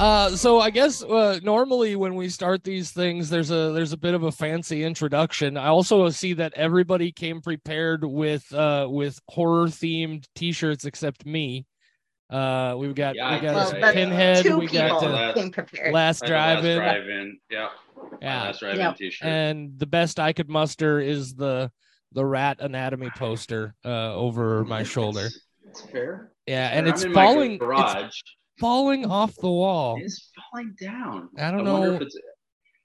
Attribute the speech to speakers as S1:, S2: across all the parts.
S1: Uh, so I guess uh, normally when we start these things, there's a there's a bit of a fancy introduction. I also see that everybody came prepared with uh with horror themed T-shirts except me. Uh, we've got
S2: Yeah,
S1: we got
S2: well,
S1: a Pinhead, we got
S3: people
S1: uh. Last
S2: I had the last
S1: Drive-In,
S2: drive-in. Yeah.
S1: Yeah.
S2: Last drive-in
S3: Yep.
S2: t-shirt.
S1: and the best I could muster is the the Rat Anatomy poster uh over my shoulder.
S2: It's, it's fair.
S1: Yeah, and
S2: I'm
S1: it's
S2: in my
S1: falling. It's
S2: garage.
S1: Falling off the wall.
S2: It's falling down.
S1: I don't
S2: wonder
S1: know.
S2: if it's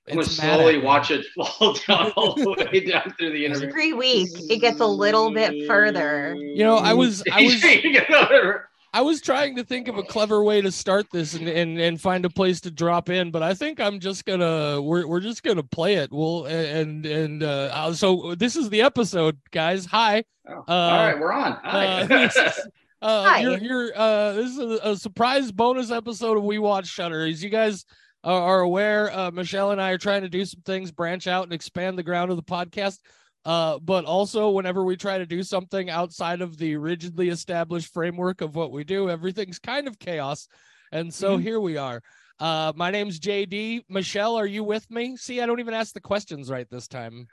S2: I'm gonna slowly watch it fall down all the way down through the interview.
S3: Every week it gets a little bit further.
S1: You know, I was I was
S2: was
S1: I was trying to think of a clever way to start this and, and, and find a place to drop in, but I think I'm just gonna we're we're just gonna play it. We'll and and uh so this is the episode, guys. Hi.
S2: Oh,
S1: Uh,
S2: all right, we're on. Hi.
S1: Uh, this is, uh,
S3: Hi.
S1: You're, you're, uh, this is a, a surprise bonus episode of We Watch Shudder. As you guys are, are aware, uh, Michelle and I are trying to do some things, branch out and expand the ground of the podcast. Uh, but also, whenever we try to do something outside of the rigidly established framework of what we do, everything's kind of chaos. And so
S2: Mhm.
S1: here we are. Uh, my name's JD. Michelle, are you with me? See, I don't even ask the questions right this time.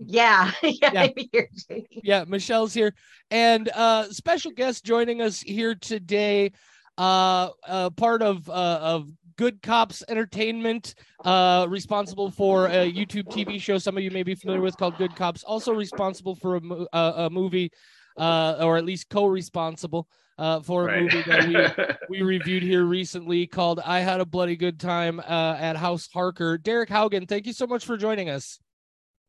S3: Yeah, yeah,
S1: Yeah.
S3: I'm here, JD.
S1: yeah michelle's here and uh special guest joining us here today uh uh part of uh of good cops entertainment uh responsible for a youtube tv show some of you may be familiar with called good cops also responsible for a, mo- uh, a movie uh or at least co-responsible uh for a
S2: Right.
S1: movie that we we reviewed here recently called i had a bloody good time uh at house harker derek haugen thank you so much for joining us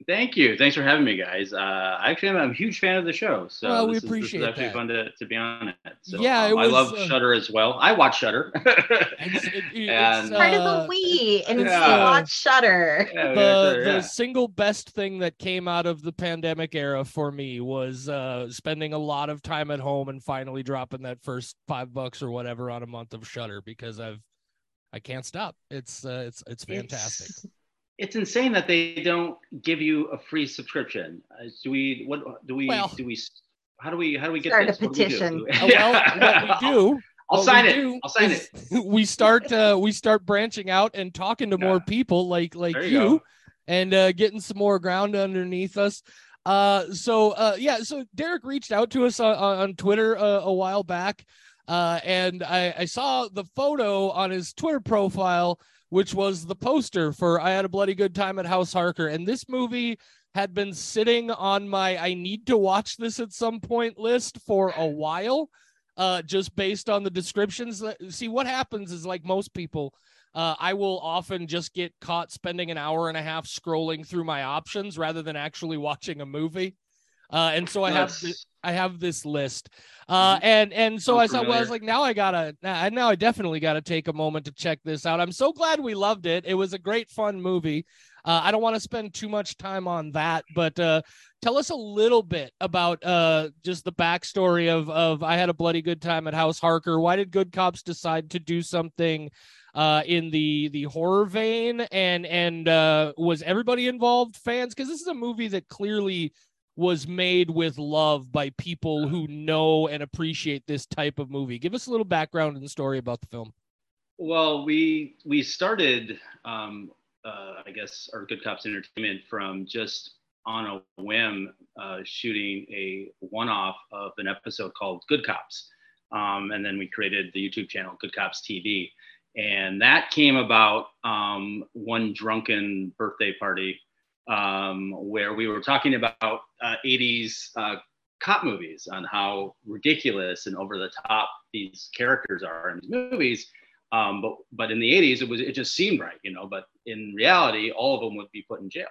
S2: Thank you. Thanks for having me, guys. Uh, I actually, I'm a huge fan of the show. So
S1: Well, we
S2: this is-
S1: appreciate
S2: this is actually
S1: that.
S2: fun to, to be on it. So,
S1: Yeah, it
S2: um, I love
S1: uh,
S2: Shudder as well. I watch Shudder.
S1: It's- it- it's,
S2: And-
S3: Part of
S1: uh,
S3: the we and
S2: yeah.
S3: watch Shudder.
S2: Yeah,
S1: the
S2: Shudder,
S1: the single best thing that came out of the pandemic era for me was uh spending a lot of time at home and finally dropping that first five bucks or whatever on a month of shudder because i've i can't stop it's uh, it's it's fantastic
S2: It's, it's insane that they don't give you a free subscription. Uh, do we? What do we?
S1: Well-
S2: do we? How do we? How do we get
S3: Start a
S2: this? What do we do?
S3: petition.
S2: Do we-
S1: well what we do
S2: I'll
S1: what
S2: sign it. I'll sign it.
S1: we start uh we start branching out and talking to more people like like
S2: There
S1: you,
S2: you
S1: and uh getting some more ground underneath us uh so uh yeah so derek reached out to us on, on twitter uh, a while back uh and i i saw the photo on his twitter profile which was the poster for i had a bloody good time at house harker and this movie had been sitting on my i need to watch this at some point list for a while uh just based on the descriptions see what happens is like most people uh, I will often just get caught spending an hour and a half scrolling through my options rather than actually watching a movie. Uh, and so I have
S2: That's-
S1: th- I have this list, uh, and and so
S2: I'm
S1: I thought, well, I was like, now I gotta now now I definitely gotta take a moment to check this out. I'm so glad we loved it. It was a great fun movie. Uh, I don't want to spend too much time on that, but uh, tell us a little bit about uh, just the backstory of of I had a bloody good time at House Harker. Why did Good Cops decide to do something? uh in the the horror vein and and uh was everybody involved fans because this is a movie that clearly was made with love by people who know and appreciate this type of movie. Give us a little background and story about the film.
S2: Well, we we started, um, uh, I guess, our Good Cops Entertainment from just on a whim, uh, shooting a one-off of an episode called Good Cops, um, and then we created the YouTube channel Good Cops TV, and that came about um, one drunken birthday party um, where we were talking about uh, 80s uh, cop movies on how ridiculous and over the top these characters are in these movies. Um, but but in the 80s it was it just seemed right you know but in reality all of them would be put in jail.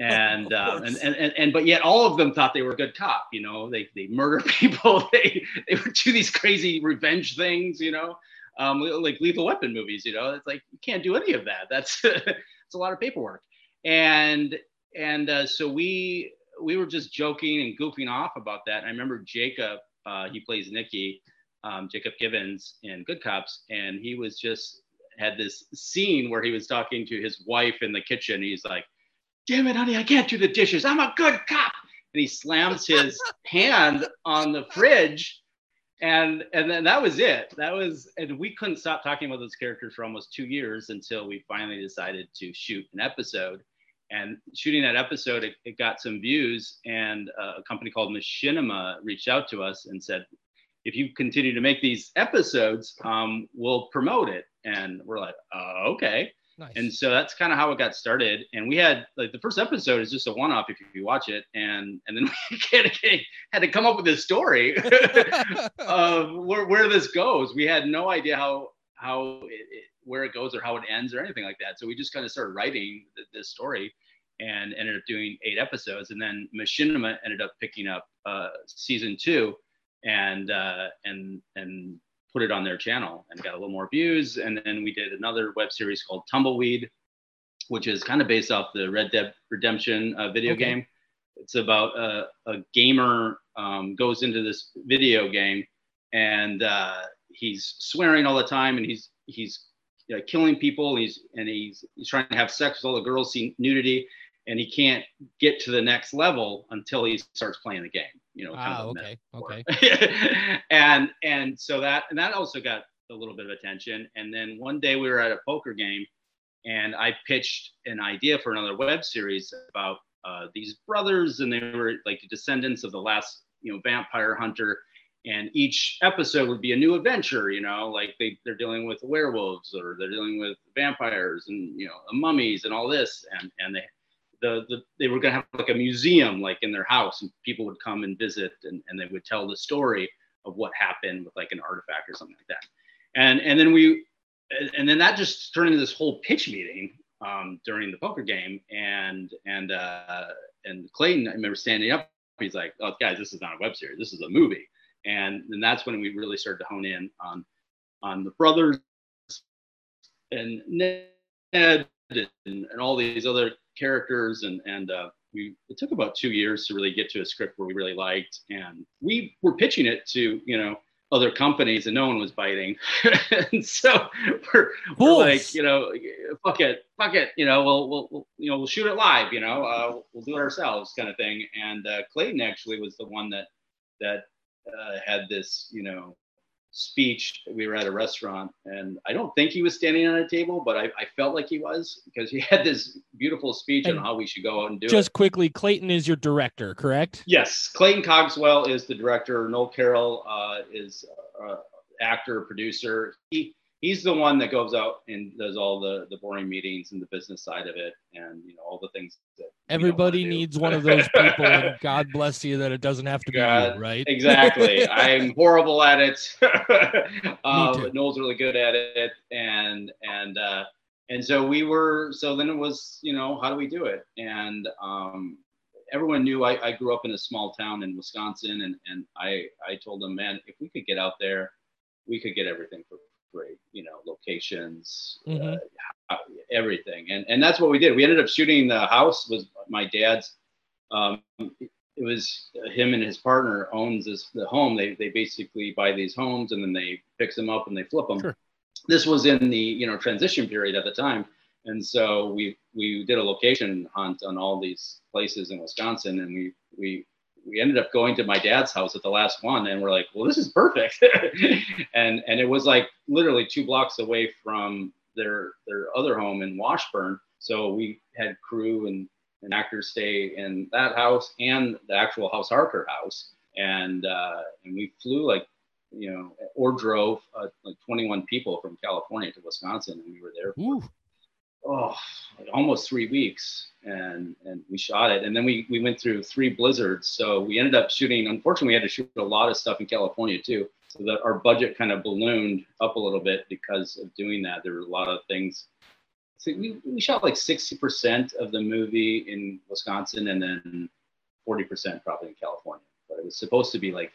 S2: And, um, and, and and and but yet all of them thought they were good cop you know they they murder people they they would do these crazy revenge things you know um, like lethal weapon movies you know it's like you can't do any of that. That's it's a lot of paperwork and and uh, so we we were just joking and goofing off about that and i remember jacob uh, he plays nicky um, Jacob Givens in Good Cops, and he was just had this scene where he was talking to his wife in the kitchen. He's like, "Damn it, honey, I can't do the dishes. I'm a good cop." And he slams his hand on the fridge, and and then that was it. That was, and we couldn't stop talking about those characters for almost two years until we finally decided to shoot an episode. And shooting that episode, it, it got some views, and uh, a company called Machinima reached out to us and said, "If you continue to make these episodes, um, we'll promote it." And we're like, uh, "Okay."
S1: Nice.
S2: And so that's kind of how it got started. And we had like the first episode is just a one-off if you watch it, and and then we had to come up with this story of where, where this goes. We had no idea how how it, it, where it goes or how it ends or anything like that. So we just kind of started writing th- this story and ended up doing eight episodes. And then Machinima ended up picking up uh, season two and uh, and and put it on their channel and got a little more views. And then we did another web series called Tumbleweed, which is kind of based off the Red Dead Redemption uh, video
S1: Okay.
S2: game. It's about a, a gamer um, goes into this video game and uh, he's swearing all the time and he's he's you know, killing people. He's and he's he's trying to have sex with all the girls, see nudity, and he can't get to the next level until he starts playing the game. You know, kind
S1: ah,
S2: of a
S1: okay, okay.
S2: and and so that and that also got a little bit of attention. And then one day we were at a poker game, and I pitched an idea for another web series about uh, these brothers, and they were like the descendants of the last you know vampire hunter. And each episode would be a new adventure, you know, like they, they're dealing with werewolves or they're dealing with vampires and, you know, mummies and all this. And, and they, the, the they were going to have like a museum like in their house and people would come and visit and, and they would tell the story of what happened with like an artifact or something like that. And and then we and then that just turned into this whole pitch meeting um, during the poker game. And and uh, and clayton i remember standing up. He's like oh guys this is not a web series. This is a movie and then that's when we really started to hone in on on the brothers and ned and, and all these other characters. And and uh, we it took about two years to really get to a script where we really liked. And we were pitching it to you know other companies and no one was biting. And so we're, we're, like you know fuck it fuck it you know we'll, we'll, we'll you know we'll shoot it live you know uh, we'll do it ourselves kind of thing. And uh, clayton actually was the one that that uh, had this you know speech we were at a restaurant and i don't think he was standing on a table but i, I felt like he was because he had this beautiful speech
S1: And
S2: on how we should go out and do it
S1: Just quickly, Clayton is your director, correct?
S2: Yes, Clayton Cogswell is the director. Noel Carroll uh, is uh, actor, producer. He he's the one that goes out and does all the the boring meetings and the business side of it, and you know all the things that we don't wanna
S1: Everybody needs one of those people, and God bless you that it doesn't have to be
S2: God,
S1: you, right?
S2: exactly. I'm horrible at it. uh, Noel's really good at it, and and uh, and so we were. So then it was, you know, how do we do it? And um, everyone knew I, I grew up in a small town in Wisconsin, and and I I told them, man, if we could get out there, we could get everything for free. You know, locations,
S1: Mhm.
S2: uh, everything, and and that's what we did. We ended up shooting the house was my dad's. Um, it was him and his partner owns this the home. They they basically buy these homes and then they fix them up and they flip them.
S1: Sure.
S2: This was in the you know transition period at the time, and so we we did a location hunt on all these places in Wisconsin, and we we we ended up going to my dad's house at the last one, and we're like, well, this is perfect, and and it was like literally two blocks away from their their other home in Washburn. So we had crew and, and actors stay in that house and the actual House Harker house, and uh, and we flew like you know or drove uh, like 21 people from California to Wisconsin, and we were there oh like almost three weeks and and we shot it. And then we we went through three blizzards. So we ended up shooting unfortunately we had to shoot a lot of stuff in california too. So that our budget kind of ballooned up a little bit because of doing that. There were a lot of things. So we, we shot like 60% of the movie in wisconsin and then 40% probably in california. But it was supposed to be like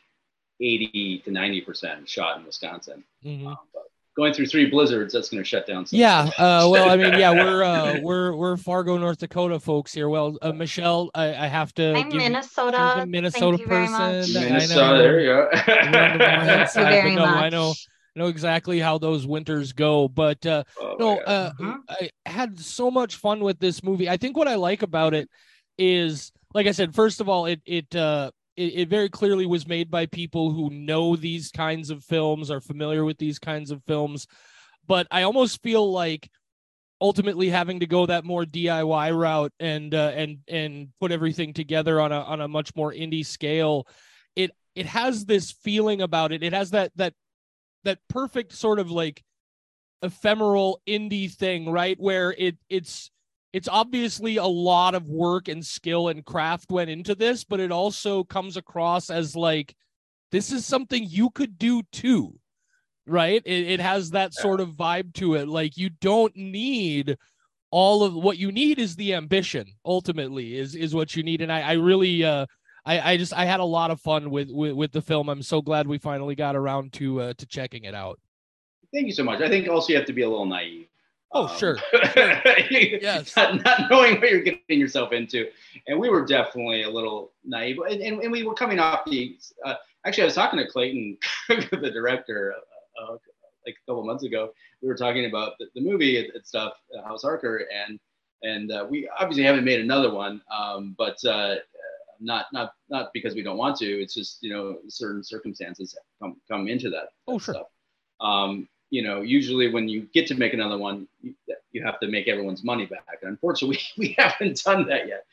S2: 80 to 90% shot in wisconsin.
S1: Mhm.
S2: um, but going through three blizzards that's going to shut down some
S1: Yeah. Uh, well, I mean, yeah, we're uh, we're we're Fargo, North Dakota folks here. Well, uh, Michelle, I, I have to.
S3: I'm
S1: give
S3: Minnesota.
S1: she's Minnesota
S3: Thank you very
S1: person.
S3: much.
S1: I know.
S2: Minnesota, there you go.
S1: We're on the Moorhead
S3: Thank you
S1: side,
S3: very
S1: but no, I
S3: much.
S1: know know exactly how those winters go. But uh,
S2: Oh,
S1: no,
S2: my God.
S1: uh,
S3: Mhm.
S1: I had so much fun with this movie. I think what I like about it is, like I said, first of all, it it uh, it, it very clearly was made by people who know these kinds of films, are familiar with these kinds of films. But I almost feel like ultimately having to go that more DIY route and uh, and and put everything together on a on a much more indie scale, it it has this feeling about it. It has that that that perfect sort of like ephemeral indie thing, right? Where it it's it's obviously a lot of work and skill and craft went into this, but it also comes across as like this is something you could do too, right? It, it has that sort of vibe to it. Like you don't need all of what you need is the ambition ultimately is is what you need and i i really uh i i just i had a lot of fun with with, with the film i'm so glad we finally got around to uh to checking it out
S2: Thank you so much. I think also you have to be a little naive.
S1: Oh
S2: Um,
S1: sure
S2: yes. Not, not knowing what you're getting yourself into. And we were definitely a little naive. And, and, and we were coming off the, uh, actually, I was talking to Clayton, the director, uh, uh, like a couple months ago. We were talking about the, the movie and, and stuff, uh, House Harker. And, and uh, we obviously haven't made another one, um, but uh, not, not, not because we don't want to. It's just, you know, certain circumstances come, come into that.
S1: Oh, sure.
S2: Stuff. Um, you know, usually when you get to make another one, you, you have to make everyone's money back. And unfortunately, we, we haven't done that yet.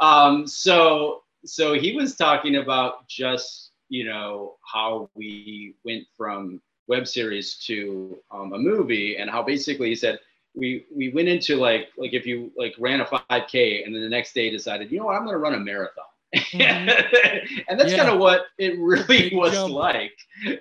S2: Um, so, so he was talking about just, you know, how we went from web series to um, a movie and how basically he said, we, we went into like, like if you like ran a 5k and then the next day decided, you know what, I'm going to run a marathon. and that's
S1: Yeah.
S2: kind of what it really was
S1: jump.
S2: like.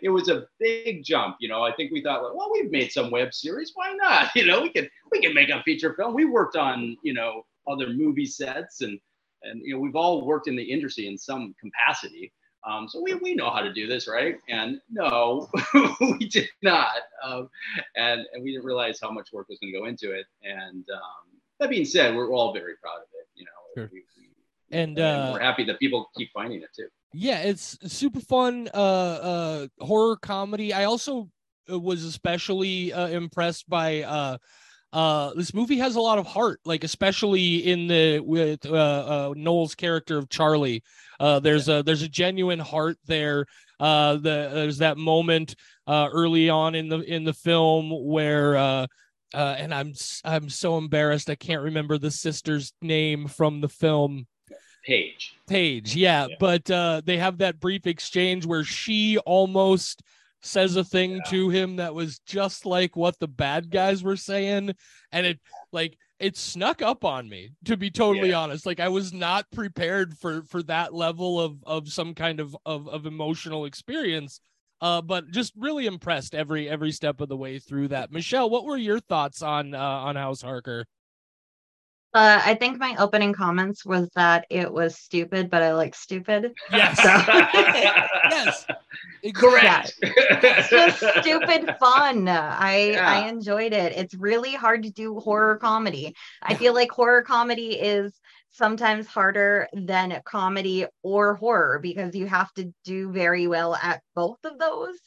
S2: It was a big jump, you know. I think we thought, like, well, we've made some web series. Why not? You know, we can we can make a feature film. We worked on, you know, other movie sets, and and you know, we've all worked in the industry in some capacity. Um, so we, we know how to do this, right? And no, we did not. Um, and, and we didn't realize how much work was going to go into it. And um, that being said, we're all very proud of it. You know,
S1: Sure.
S2: we, we,
S1: And, uh,
S2: we're happy that people keep finding it too.
S1: yeah it's super fun uh uh horror comedy. I also uh, was especially uh, impressed by uh uh this movie has a lot of heart like especially in the with uh, uh noel's character of charlie. Uh there's a there's a genuine heart there uh the there's that moment uh early on in the in the film where uh uh and i'm I'm so embarrassed i can't remember the sister's name from the film
S2: Page.
S1: page yeah,
S2: Yeah.
S1: but uh they have that brief exchange where she almost says a thing
S2: Yeah.
S1: to him that was just like what the bad guys were saying and it like it snuck up on me to be totally
S2: Yeah.
S1: honest like i was not prepared for for that level of of some kind of of, of emotional experience uh but just really impressed every every step of the way through that michelle what were your thoughts on uh on house harker
S3: Uh, I think my opening comments was that it was stupid, but I like stupid.
S1: yes
S3: So-
S1: yes
S2: Correct.
S3: It's just stupid fun. I
S2: Yeah.
S3: I enjoyed it. It's really hard to do horror comedy. I feel like horror comedy is sometimes harder than comedy or horror because you have to do very well at both of those.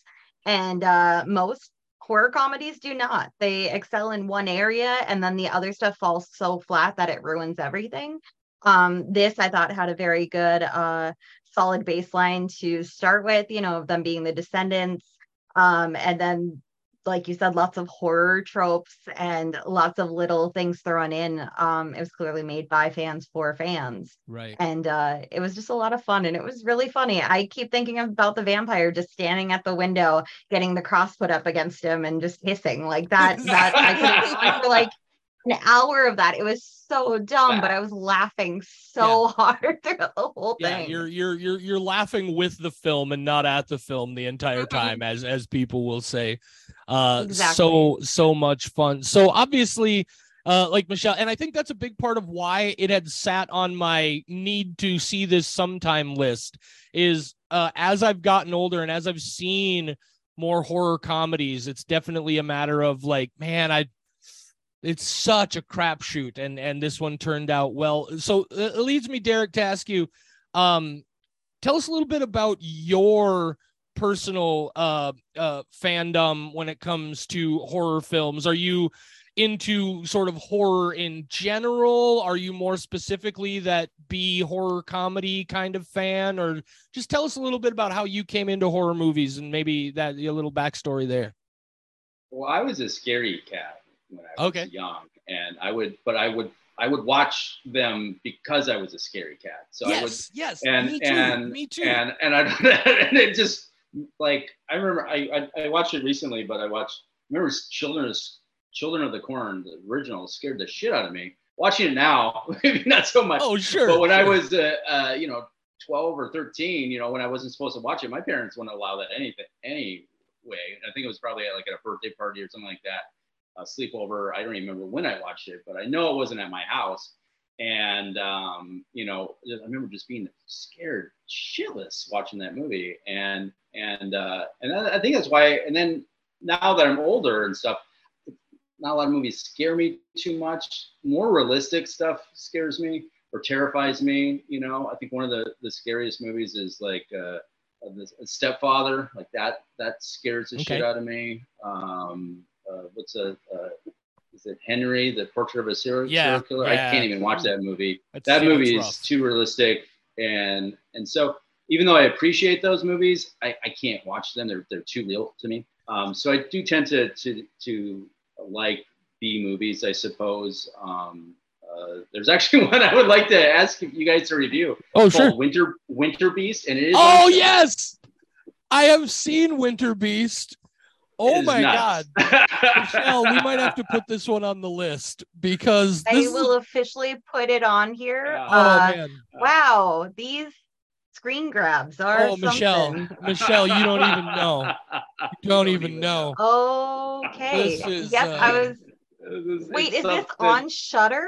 S3: And uh, most horror comedies do not. They excel in one area and then the other stuff falls so flat that it ruins everything. Um, this I thought had a very good uh solid baseline to start with, you know, of them being the descendants. Um, and then, like you said, lots of horror tropes and lots of little things thrown in. Um, it was clearly made by fans for fans.
S1: right
S3: And uh, it was just a lot of fun and it was really funny. I keep thinking about the vampire just standing at the window, getting the cross put up against him and just hissing like that. That I could have for like an hour of that. It was so dumb, but I was laughing so hard through the whole
S1: yeah
S3: thing.
S1: you're you're you're you're laughing with the film and not at the film the entire
S3: Mhm.
S1: time as as people will say uh
S3: Exactly.
S1: so so much fun so obviously uh like michelle and i think that's a big part of why it had sat on my need to see this sometime list is uh as i've gotten older and as i've seen more horror comedies it's definitely a matter of like man i it's such a crapshoot and and this one turned out well so uh, it leads me derek to ask you um tell us a little bit about your personal uh uh fandom when it comes to horror films are you into sort of horror in general? Are you more specifically that B horror comedy kind of fan, or just tell us a little bit about how you came into horror movies and maybe that a little backstory there.
S2: Well, I was a scary cat when I was
S1: Okay.
S2: young, and I would, but I would, I would watch them because I was a scary cat. So I would,
S1: yes, yes,
S2: and
S1: me too,
S2: and
S1: me too.
S2: and and I and it just like I remember I, I I watched it recently, but I watched remember Children of Children of the Corn, the original, scared the shit out of me. Watching it now, maybe not so much.
S1: oh, sure.
S2: but when I was uh, uh, you know 12 or 13, you know when I wasn't supposed to watch it, my parents wouldn't allow that anything anyway. I think it was probably at like at a birthday party or something like that, a sleepover. I don't even remember when I watched it, but I know it wasn't at my house. And um, you know, I remember just being scared shitless watching that movie, and and uh, and I I think that's why. And then now that I'm older and stuff, not a lot of movies scare me too much. More realistic stuff scares me or terrifies me. You know, I think one of the the scariest movies is like uh, the Stepfather. Like that that scares the shit out of me. Um, uh, what's a uh, is it Henry, the Portrait of a Serial,
S1: Yeah,
S2: serial Killer?
S1: yeah.
S2: I can't even watch that movie.
S1: That's-
S2: that
S1: yeah,
S2: movie is
S1: rough.
S2: too realistic, and and so even though I appreciate those movies, I, I can't watch them. They're they're too real to me. Um, so I do tend to to to like B movies, I suppose. Um, uh, there's actually one I would like to ask you guys to review.
S1: oh, sure.
S2: Winter Winter Beast, and it is.
S1: Oh yes, I have seen Winter Beast.
S2: It
S1: Oh
S2: is
S1: my god. Michelle, we might have to put this one on the list because
S3: I
S1: this is-
S3: will officially put it on here.
S2: Yeah.
S1: Oh
S3: Uh,
S1: man.
S3: wow, these screen grabs are
S1: Oh, Michelle,
S3: something.
S1: Michelle, you don't even know. You don't even know.
S3: Okay.
S1: This is,
S3: yes, I
S1: uh,
S3: was.
S2: Is-
S3: Wait,
S2: it's
S3: is this on Shudder?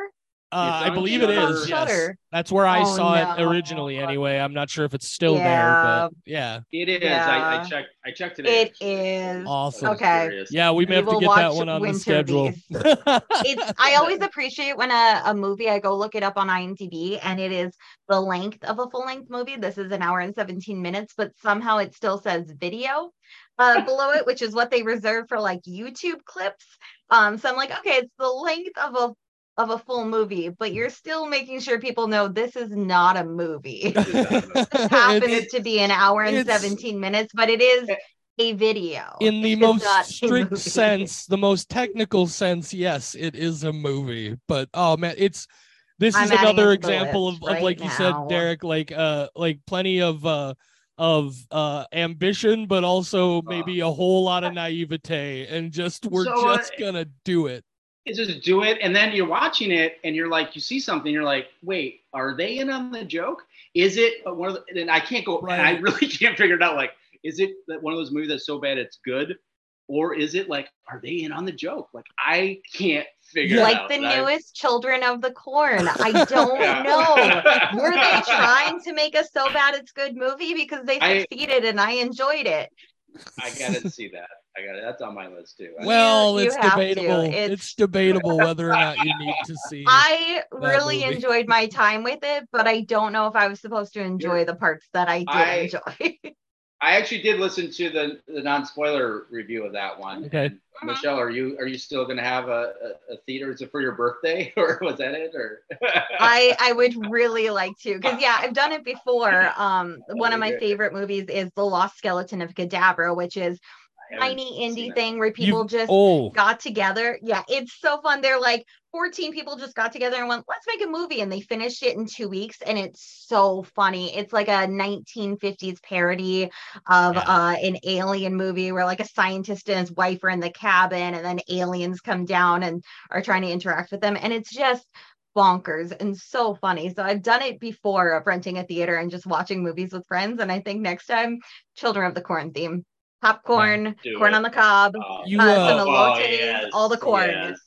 S1: Uh, I believe it
S2: Shudder.
S1: is. Yes. That's where I
S3: Oh,
S1: saw it originally. Anyway, I'm not sure if it's still there,
S3: Yeah.
S1: but yeah,
S2: It is. I,
S3: Yeah.
S2: I checked. I checked.
S3: It
S2: actually.
S3: is.
S1: awesome.
S3: Okay.
S1: Yeah, we may
S3: We
S1: have to get that one on the schedule.
S3: It's. I always appreciate when a, a movie I go look it up on IMDb and it is the length of a full length movie. This is an hour and 17 minutes, but somehow it still says video uh, below it, which is what they reserve for like YouTube clips. Um, so I'm like, okay, it's the length of a of a full movie, but you're still making sure people know this is not a movie. this happens
S1: It's-
S3: to be an hour and 17 minutes, but it is a video.
S1: in the
S3: It's
S1: most strict sense, the most technical sense, yes, it is a movie. But oh man, it's this
S3: I'm
S1: is another
S3: it to the
S1: example of,
S3: list
S1: of
S3: right
S1: like you said. Derek, like uh like plenty of uh of uh ambition, but also maybe a whole lot of naivete and just we're
S2: So, uh,
S1: just gonna do it.
S2: It's just do it, and then you're watching it, and you're like, you see something, you're like, wait, are they in on the joke? Is it one of the? And I can't go. And I really can't figure it out. Like, is it that one of those movies that's so bad it's good, or is it like, are they in on the joke? Like, I can't figure it
S3: like
S2: out.
S3: the
S2: And I-
S3: newest Children of the Corn. I don't know. Were they trying to make a so bad it's good movie because they
S2: I-
S3: succeeded and I enjoyed it?
S2: I gotta see that. I got it. That's on my list too. I-
S1: Well,
S3: you
S1: it's
S3: have
S1: debatable.
S3: It's-
S1: It's... debatable whether or not you need to see.
S3: I really
S1: movie.
S3: enjoyed my time with it, but I don't know if I was supposed to enjoy the parts that I did
S2: I-
S3: enjoy.
S2: I actually did listen to the the non spoiler review of that one.
S1: Okay.
S2: And Michelle, are you are you still gonna have a, a, a theater? Is it for your birthday, or was that it? Or
S3: I I would really like to because yeah, I've done it before. Um, one of my favorite movies is The Lost Skeleton of Cadavra, which is
S2: I haven't
S3: tiny indie thing where people
S1: You've-
S3: just
S1: oh,
S3: got together. Yeah, it's so fun. They're like 14 people just got together and went, let's make a movie. And they finished it in two weeks. And it's so funny. It's like a 1950s parody of
S1: Yeah.
S3: uh, an alien movie where like a scientist and his wife are in the cabin and then aliens come down and are trying to interact with them. And it's just bonkers and so funny. So I've done it before of renting a theater and just watching movies with friends. And I think next time, Children of the Corn theme. Popcorn,
S2: do
S3: corn
S2: it.
S3: on the cob,
S2: Oh,
S1: You,
S3: uh,
S1: uh,
S3: some
S2: oh, yes,
S3: all the corn.
S2: yes.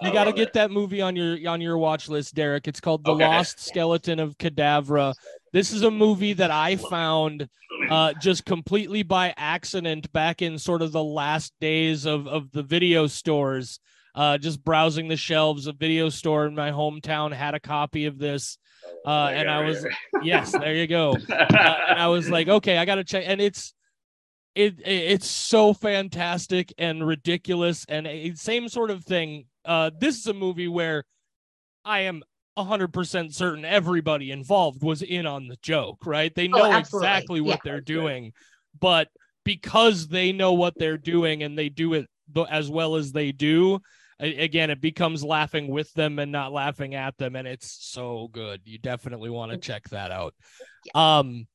S1: You got to get
S2: it.
S1: that movie on your on your watch list, Derek. It's called The
S2: Okay.
S1: Lost Skeleton of Cadavra. This is a movie that I found uh, just completely by accident back in sort of the last days of of the video stores. Uh, just browsing the shelves, a video store in my hometown had a copy of this, uh, and I was yes, there you go. Uh, and I was like, okay, I gotta check. And it's it, it it's so fantastic and ridiculous, and it, same sort of thing. uh, this is a movie where I am 100% certain everybody involved was in on the joke, right? They
S3: Oh,
S1: know
S3: absolutely.
S1: exactly what
S3: Yeah.
S1: they're doing, but because they know what they're doing and they do it as well as they do, again, it becomes laughing with them and not laughing at them. And it's so good. You definitely want to check that out. Um,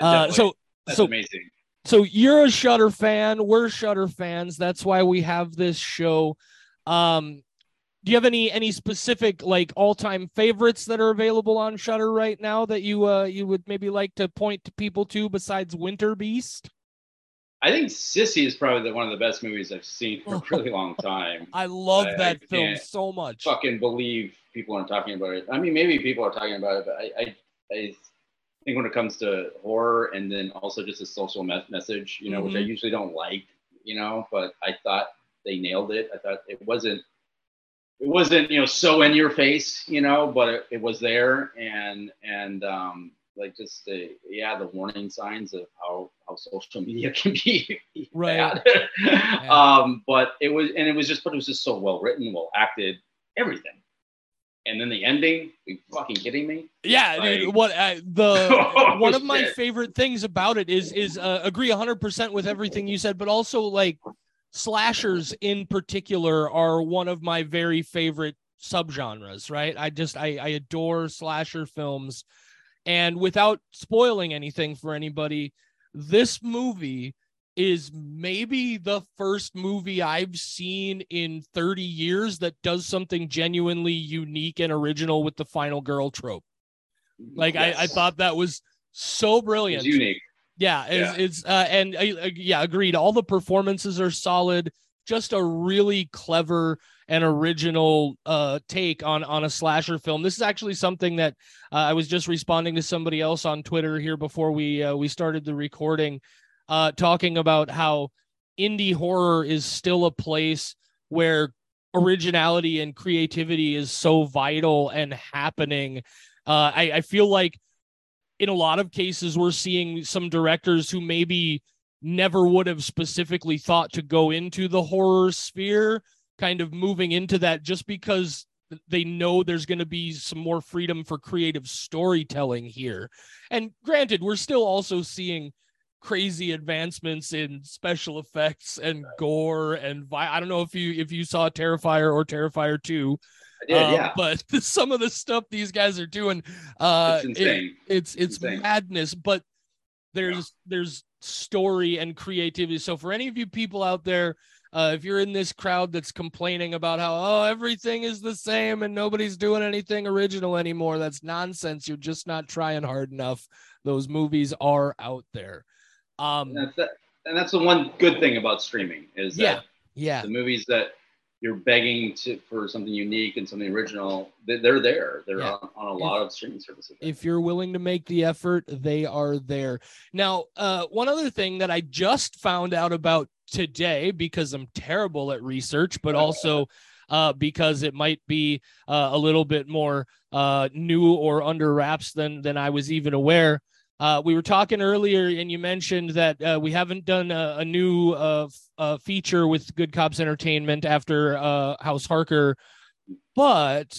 S2: Uh,
S1: uh, so,
S2: that's
S1: so
S2: amazing.
S1: So you're a Shudder fan. We're Shudder fans. That's why we have this show. Um, do you have any any specific like all time favorites that are available on Shudder right now that you uh you would maybe like to point to people to besides Winter Beast?
S2: I think Sissy is probably the, one of the best movies I've seen for a really long time.
S1: I love
S2: I- I
S1: that film
S2: can't
S1: so much.
S2: Fucking believe people aren't talking about it. I mean, maybe people are talking about it, but I, I, I think when it comes to horror and then also just a social me- message, you know, which I
S1: Mhm.
S2: usually don't like, you know, but I thought they nailed it. I thought it wasn't, it wasn't, you know, so in your face, you know, but it, it was there and and um, like just the yeah, the warning signs of how how social media can be
S1: Right.
S2: bad. Um, but it was and it was just but it was just so well written, well acted, everything. And then the ending, are you fucking kidding me?
S1: Yeah,
S2: Like-
S1: dude, what uh, the
S2: Oh,
S1: one of my
S2: shit.
S1: favorite things about it is is uh, agree 100% with everything you said, but also like slashers in particular are one of my very favorite subgenres, right? I just I I adore slasher films and without spoiling anything for anybody, this movie is maybe the first movie I've seen in 30 years that does something genuinely unique and original with the final girl trope. Like I, I thought that was so brilliant.
S2: unique.
S1: Yeah, it's,
S2: Yeah.
S1: it's uh, and uh, uh, yeah, agreed. All the performances are solid. Just a really clever and original uh, take on on a slasher film. This is actually something that uh, I was just responding to somebody else on Twitter here before we uh, we started the recording, uh, talking about how indie horror is still a place where originality and creativity is so vital and happening. Uh, I, I feel like in a lot of cases we're seeing some directors who maybe never would have specifically thought to go into the horror sphere kind of moving into that just because they know there's going to be some more freedom for creative storytelling here and granted we're still also seeing crazy advancements in special effects and gore and vi- i don't know if you if you saw terrifier or terrifier 2
S2: I did,
S1: um,
S2: yeah.
S1: but some of the stuff these guys are doing uh
S2: it's
S1: it- it's it's
S2: Insane.
S1: madness but there's there's story and creativity. So for any of you people out there uh, if you're in this crowd that's complaining about how oh everything is the same and nobody's doing anything original anymore that's nonsense. You're just not trying hard enough. Those movies are out there um
S2: and that's that, and that's the one good thing about streaming is that
S1: yeah yeah
S2: the movies that you're begging to for something unique and something original, they, they're there. They're
S1: Yeah.
S2: on, on a lot of streaming services.
S1: if you're willing to make the effort they are there now uh, one other thing that i just found out about today because i'm terrible at research but also uh, because it might be uh, a little bit more uh, new or under wraps than than i was even aware uh, we were talking earlier and you mentioned that uh, we haven't done a, a new uh, f- uh, feature with good cops entertainment after uh, house harker but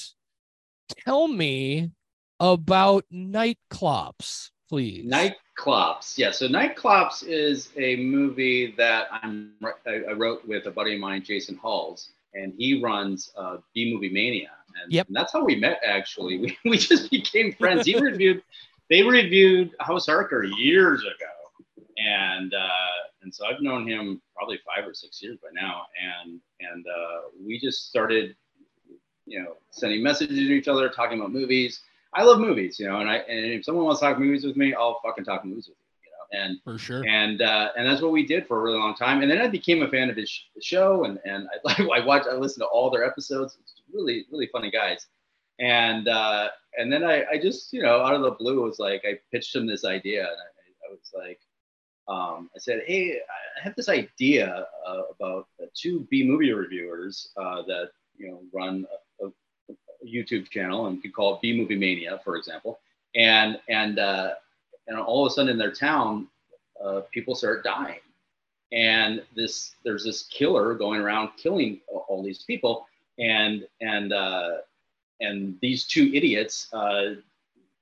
S1: tell me about Nightclops, please.
S2: Nightclops, yeah. So Nightclops is a movie that I'm I, wrote with a buddy of mine, Jason Halls, and he runs uh, B Movie Mania, and,
S1: Yep.
S2: and that's how we met. Actually, we, we just became friends. He reviewed, they reviewed House Harker years ago, and uh, and so I've known him probably five or six years by now, and and uh, we just started, you know, sending messages to each other, talking about movies. I love movies, you know, and I and if someone wants to talk movies with me, I'll fucking talk movies with you, you know, and
S1: For sure.
S2: and uh, and that's what we did for a really long time. And then I became a fan of his sh- show, and and I, I watched, I listened to all their episodes. It's really really funny guys. And uh, and then I, I just you know out of the blue was like I pitched him this idea, and I, I was like, um, I said, hey, I have this idea uh, about two B movie reviewers uh, that you know run a, a, YouTube channel, and could call it B Movie Mania, for example. And and uh, and all of a sudden in their town, uh, people start dying, and this there's this killer going around killing all these people, and and uh, and these two idiots uh,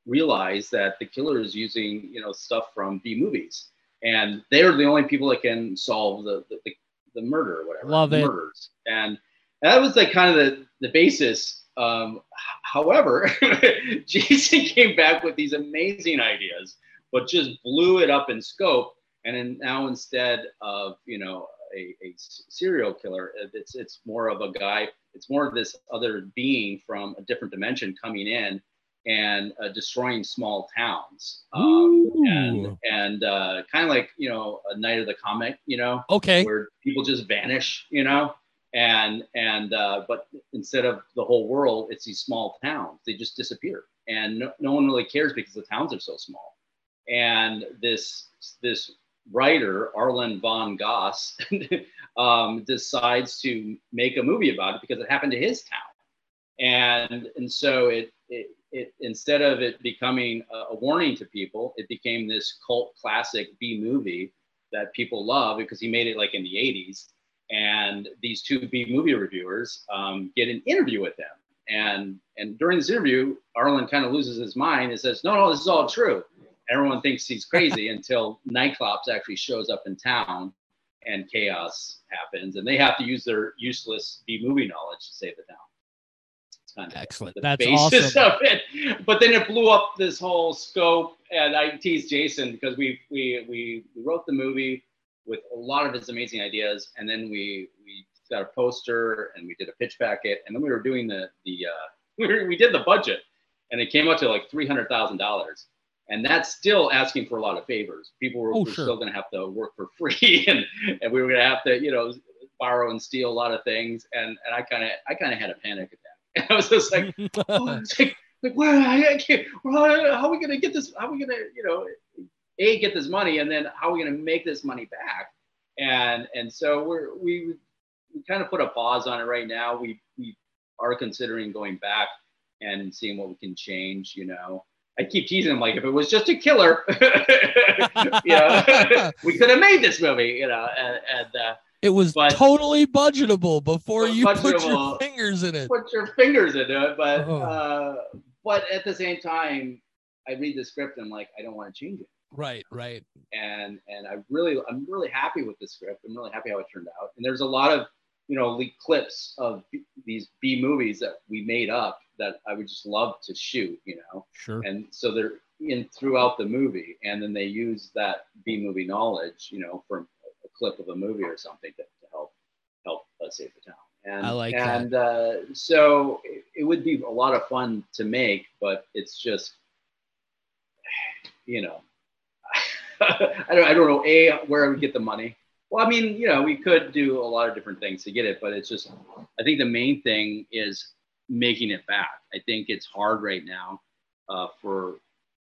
S2: realize that the killer is using you know stuff from B movies, and they're the only people that can solve the the, the, the murder or whatever.
S1: Love it.
S2: Murders, and that was like kind of the the basis. Um, however, Jason came back with these amazing ideas, but just blew it up in scope. And then now instead of you know a, a serial killer, it's it's more of a guy. It's more of this other being from a different dimension coming in and uh, destroying small towns. Um, and and uh, kind of like you know a Night of the Comet, you know?
S1: Okay.
S2: where people just vanish you know? And and uh, but instead of the whole world it's these small towns. They just disappear. And no, no one really cares because the towns are so small. And this this writer arlen von goss um, decides to make a movie about it because it happened to his town. And and so it it, it instead of it becoming a, warning to people it became this cult classic b movie that people love because he made it like in the 80s and these two b movie reviewers um, get an interview with him and and during this interview arlen kind of loses his mind and says no no this is all true everyone thinks he's crazy until Nightclops actually shows up in town and chaos happens and they have to use their useless b movie knowledge to save the town it's kind of
S1: Excellent.
S2: the
S1: That's
S2: basis
S1: awesome.
S2: of it. But then it blew up this whole scope, and I teased Jason because we we we, wrote the movie with a lot of his amazing ideas, and then we we got a poster and we did a pitch packet, and then we were doing the the uh, we were, we did the budget, and it came out to like three hundred thousand dollars. And that's still asking for a lot of favors. People were,
S1: Oh,
S2: were
S1: sure.
S2: still going to have to work for free, and, and we were going to have to, you know, borrow and steal a lot of things. And, and I kind of I kind of had a panic attack. I was just like, oh, like, like where I, can't, well, how are we gonna get this? How are we gonna, you know, a get this money, and then how are we gonna make this money back? And and so we're we we kind of put a pause on it right now. We we are considering going back and seeing what we can change. You know, I keep teasing him like if it was just a killer, you know, we could have made this movie. You know, and and. Uh,
S1: It was
S2: But-
S1: totally budgetable before you put your fingers in it.
S2: put your fingers into it, but
S1: Oh.
S2: uh, but at the same time, I read the script and I'm like, I don't want to change it.
S1: Right, right.
S2: And and I really I'm really happy with the script. I'm really happy how it turned out. And there's a lot of you know leaked clips of these B movies that we made up that I would just love to shoot. You know,
S1: Sure.
S2: and so they're in throughout the movie, and then they use that B movie knowledge, you know, from a clip of a movie or something to, to help help uh, save the town. And
S1: I like that.
S2: and uh, so it, it would be a lot of fun to make, but it's just, you know, I don't I don't know a where I would get the money. Well, I mean, you know, we could do a lot of different things to get it, but it's just I think the main thing is making it back. I think it's hard right now uh, for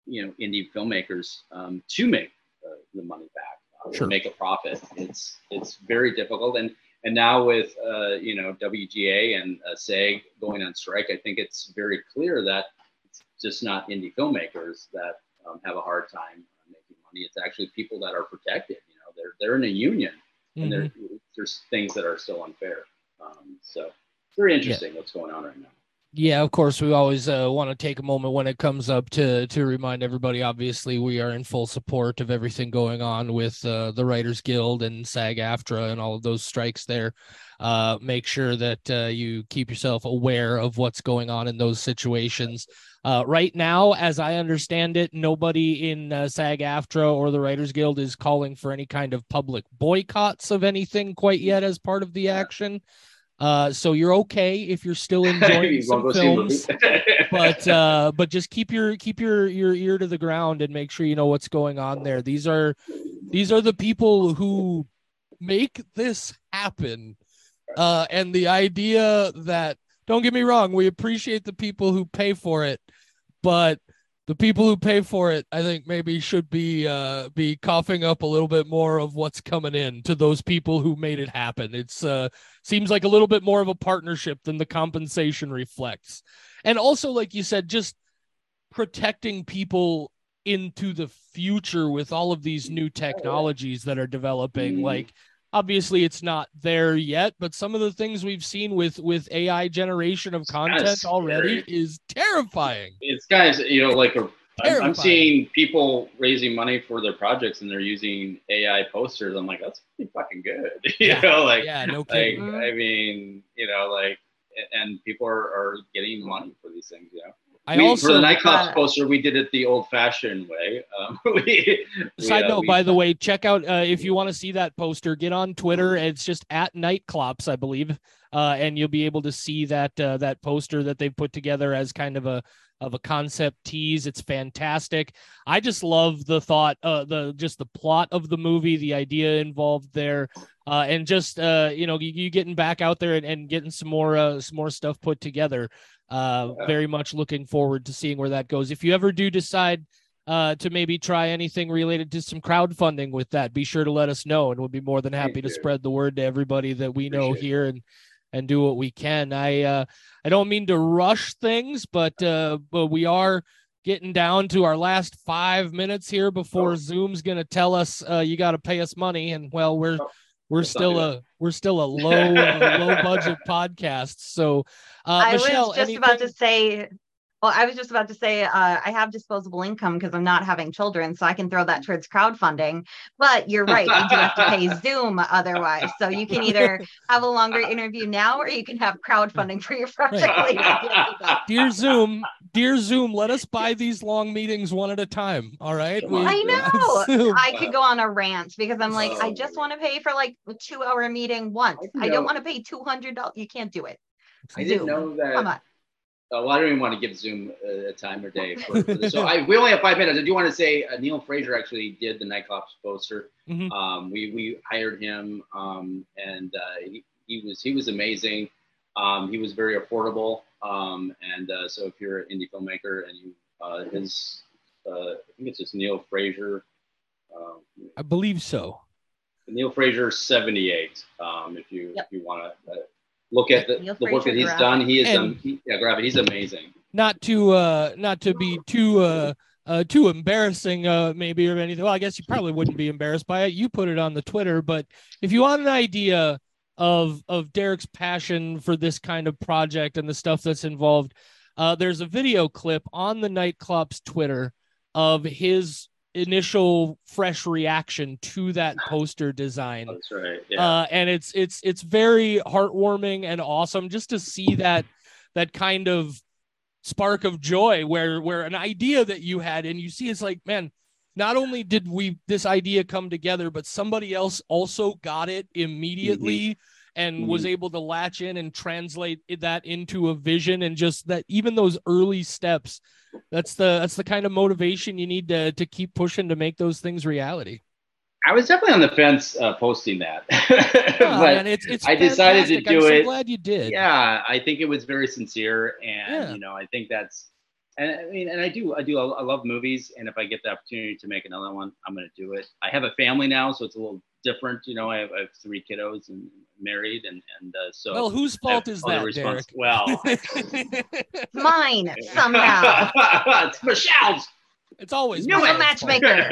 S2: you know indie filmmakers um, to make uh, the money back, uh,
S1: Sure.
S2: to make a profit. It's it's very difficult, and and now with uh, you know WGA and uh, SAG going on strike, I think it's very clear that it's just not indie filmmakers that um, have a hard time making money. It's actually people that are protected. You know, they're they're in a union, and
S1: Mhm.
S2: there there's things that are still unfair. Um, so very interesting what's going on right now.
S1: Yeah, of course, we always uh, want to take a moment when it comes up to to remind everybody. Obviously, we are in full support of everything going on with uh, the Writers Guild and SAG-AFTRA and all of those strikes. There, uh, make sure that uh, you keep yourself aware of what's going on in those situations. Uh, right now, as I understand it, nobody in uh, SAG-AFTRA or the Writers Guild is calling for any kind of public boycotts of anything quite yet as part of the action. Uh, so you're okay if you're still enjoying some
S2: wanna go see a
S1: films but uh but just keep your keep your your ear to the ground and make sure you know what's going on there. These are these are the people who make this happen. Uh and the idea that don't get me wrong we appreciate the people who pay for it but the people who pay for it i think maybe should be uh be coughing up a little bit more of what's coming in to those people who made it happen it's uh seems like a little bit more of a partnership than the compensation reflects and also like you said just protecting people into the future with all of these new technologies that are developing
S2: Mhm.
S1: like obviously it's not there yet but some of the things we've seen with with ai generation of content already is terrifying
S2: it's guys you know like a I'm, I'm seeing people raising money for their projects and they're using AI posters. I'm like, that's pretty fucking good. you
S1: Yeah.
S2: know, like,
S1: yeah no kidding
S3: Mhm.
S2: I mean, you know, like, and people are, are getting money for these things. You know,
S1: i
S2: we,
S1: also
S2: for the Nightclops
S3: uh,
S2: poster, we did it the old-fashioned way. Um, we, we,
S1: Side
S2: uh,
S1: note,
S2: we-
S1: by the way, check out uh, if you want to see that poster. Get on Twitter. It's just at Nightclops, I believe, uh, and you'll be able to see that uh, that poster that they've put together as kind of a of a concept tease. It's fantastic. I just love the thought, uh, the just the plot of the movie, the idea involved there, uh, and just uh, you know you, you getting back out there and, and getting some more uh, some more stuff put together. Uh,
S2: Yeah.
S1: very much looking forward to seeing where that goes. If you ever do decide uh, to maybe try anything related to some crowdfunding with that, be sure to let us know, and we'll be more than
S2: Thank
S1: happy to
S2: you.
S1: spread the word to everybody that we know
S2: Appreciate it.
S1: here and and do what we can. I uh, I don't mean to rush things, but uh, but we are getting down to our last five minutes here before
S2: Oh.
S1: Zoom's going to tell us uh, you got to pay us money, and well, we're
S2: Oh,
S1: we're
S2: let's
S1: still a we're still a low uh, low budget podcast. So, uh,
S3: I
S1: Michelle,
S3: was just about to say, well, I was just about to say, uh, I have disposable income because I'm not having children, so I can throw that towards crowdfunding. But you're right, you do have to pay Zoom otherwise. So you can either have a longer interview now, or you can have crowdfunding for your project
S1: Right.
S3: later.
S1: dear Zoom, dear Zoom, let us buy these long meetings one at a time. All right.
S2: Come on.
S3: I know. I could go on a rant because I'm like, I just want to pay for like a two hour meeting once.
S2: I
S3: I don't want to pay two hundred dollars. You can't do it.
S2: I didn't
S3: Zoom.
S2: know that.
S3: Come on.
S2: Uh, well, I don't even want to give Zoom a, a time or day. For, for this. So I, we only have five minutes. I do want to say uh, Neil Fraser actually did the Nightclops poster.
S1: Mhm.
S2: Um, we we hired him, um, and uh, he, he was he was amazing. Um, he was very affordable, um, and uh, so if you're an indie filmmaker and you uh, his uh, I think it's just Neil Fraser. Um,
S1: I believe so.
S2: Neil Fraser 78. Um, if you
S3: Yep.
S2: if you want to uh, look at the, the work that he's
S3: graphic.
S2: done, he is um, he, yeah, graphic. He's amazing.
S1: Not to uh not to be too uh uh too embarrassing uh maybe or anything. Well, I guess you probably wouldn't be embarrassed by it. You put it on the Twitter, but if you want an idea of of Derek's passion for this kind of project and the stuff that's involved, uh there's a video clip on the Nightclops Twitter of his initial fresh reaction to that poster design.
S2: That's right. Yeah.
S1: uh, and it's it's it's very heartwarming and awesome just to see that that kind of spark of joy where where an idea that you had and you see it's like man not only did we this idea come together but somebody else also got it immediately and was able to latch in and translate that into a vision and just that even those early steps that's the that's the kind of motivation you need to to keep pushing to make those things reality
S2: I was definitely on the fence uh, posting that,
S1: Yeah,
S2: but
S1: man, it's, it's
S2: I decided to
S1: fantastic. I'm
S2: do
S1: so
S2: it.
S1: glad you did
S2: yeah, I think it was very sincere, and
S1: Yeah.
S2: you know, I think that's, and I mean, and I do, I do, I love movies, and if I get the opportunity to make another one, I'm going to do it. I have a family now, so it's a little different. You know, I have, I have three kiddos and married, and and uh, so.
S1: Well, whose fault is that,
S2: respons-
S1: Derek?
S2: Well,
S3: Mine somehow.
S2: it's Michelle's.
S1: it's always
S2: Knew
S1: my
S3: matchmaker.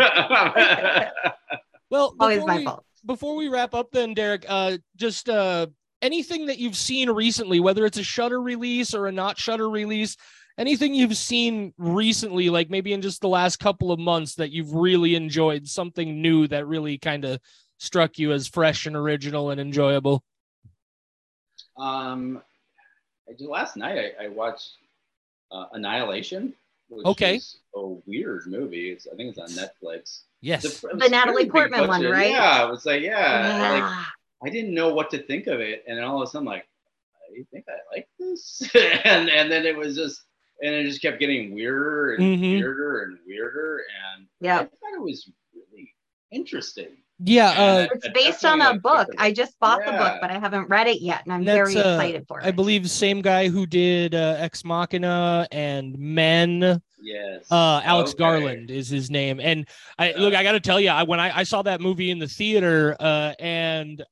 S1: Well,
S3: Always
S1: before
S3: my
S1: we,
S3: fault.
S1: before we wrap up, then Derek, uh, just uh, anything that you've seen recently, whether it's a Shudder release or a not Shudder release, anything you've seen recently, like maybe in just the last couple of months that you've really enjoyed, something new that really kind of struck you as fresh and original and enjoyable.
S2: Um, I did last night. I, I watched uh, Annihilation. Which
S1: Okay.
S2: is a weird movie. It's, I think it's on Netflix.
S1: Yes.
S2: A-
S3: The Natalie Portman one, right?
S2: Yeah, it was like yeah, like I didn't know what to think of it, and then all of a sudden, like, I think I like this, and and then it was just, and it just kept getting weirder and
S1: Mhm.
S2: weirder and weirder, and
S3: yeah, I
S2: thought it was really interesting.
S1: Yeah. Uh,
S3: It's based on a book. I just bought the book, but I haven't read it yet, and I'm
S1: That's,
S3: very
S1: uh,
S3: excited for it.
S1: I believe the same guy who did uh, Ex Machina and Men.
S2: Yes.
S1: Uh, Alex
S2: Okay.
S1: Garland is his name, and I
S2: Yeah.
S1: look. I got to tell you, I, when I, I saw that movie in the theater, uh, and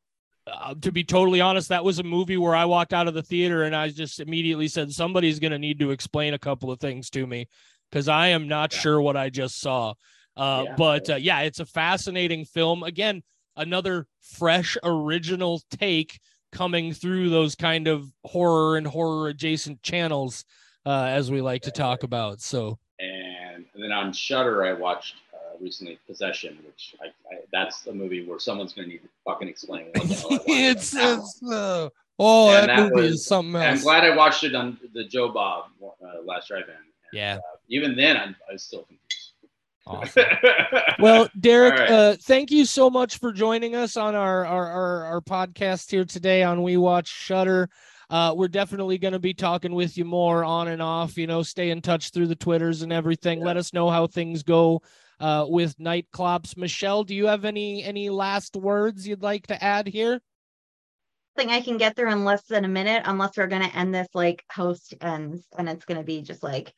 S1: uh, to be totally honest, that was a movie where I walked out of the theater and I just immediately said, "Somebody's going to need to explain a couple of things to me because I am not
S2: Yeah.
S1: sure what I just saw." Uh,
S2: Yeah.
S1: but uh, yeah, it's a fascinating film. Again, another fresh original take coming through those kind of horror and horror adjacent channels uh, as we like to talk about so
S2: and then on Shudder, I watched uh, recently Possession, which I, I, that's a movie where someone's going to need to fucking explain what the hell I
S1: it's uh, oh
S2: And
S1: that,
S2: that
S1: movie
S2: was-
S1: is something else.
S2: I'm glad I watched it on the Joe Bob uh, last drive-in. And,
S1: Yeah.
S2: uh, even then, I'm, I was still confused.
S1: Awesome. Well, Derek,
S2: right.
S1: uh, thank you so much for joining us on our our our, our podcast here today on We Watch Shudder. Uh, we're definitely going to be talking with you more on and off. You know, stay in touch through the Twitters and everything. Let us know how things go uh, with Nightclops. Michelle, do you have any any last words you'd like to add here?
S3: Thing I can get through in less than a minute, unless we're gonna end this like host ends, and it's gonna be just like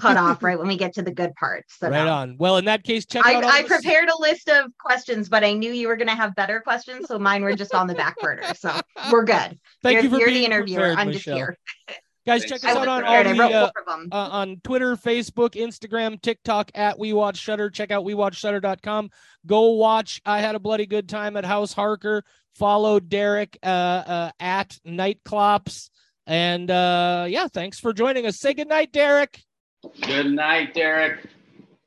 S3: cut off right when we get to the good parts. So
S1: right on. Well, in that case, check
S3: I,
S1: out.
S3: I prepared a list of questions, but I knew you were gonna have better questions, so mine were just on the back burner. So we're good.
S1: Thank
S3: you're,
S1: you for
S3: you're
S1: being
S3: the interviewer.
S1: prepared,
S3: I'm just here.
S1: Guys,
S2: Thanks.
S1: check us
S3: was
S1: out on all
S3: prepared. I wrote
S1: the uh,
S3: four of them.
S1: uh, on Twitter, Facebook, Instagram, TikTok at We Watch Shudder. Check out we watch WeWatchShudder.com. Go watch I Had a Bloody Good Time at House Harker. Follow Derek uh, uh, at Nightclops. And uh, yeah, thanks for joining us. Say good night, Derek.
S2: Good night, Derek.